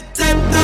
that, that, that.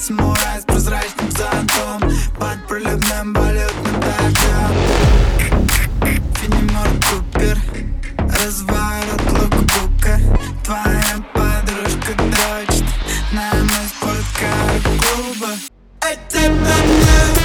Самурай с прозрачным зонтом Под проливным балетным дождем. Фенимор Купер Разворот лукбука. Твоя подружка дрочит На мой спорткар клуба. Эй, ты на мне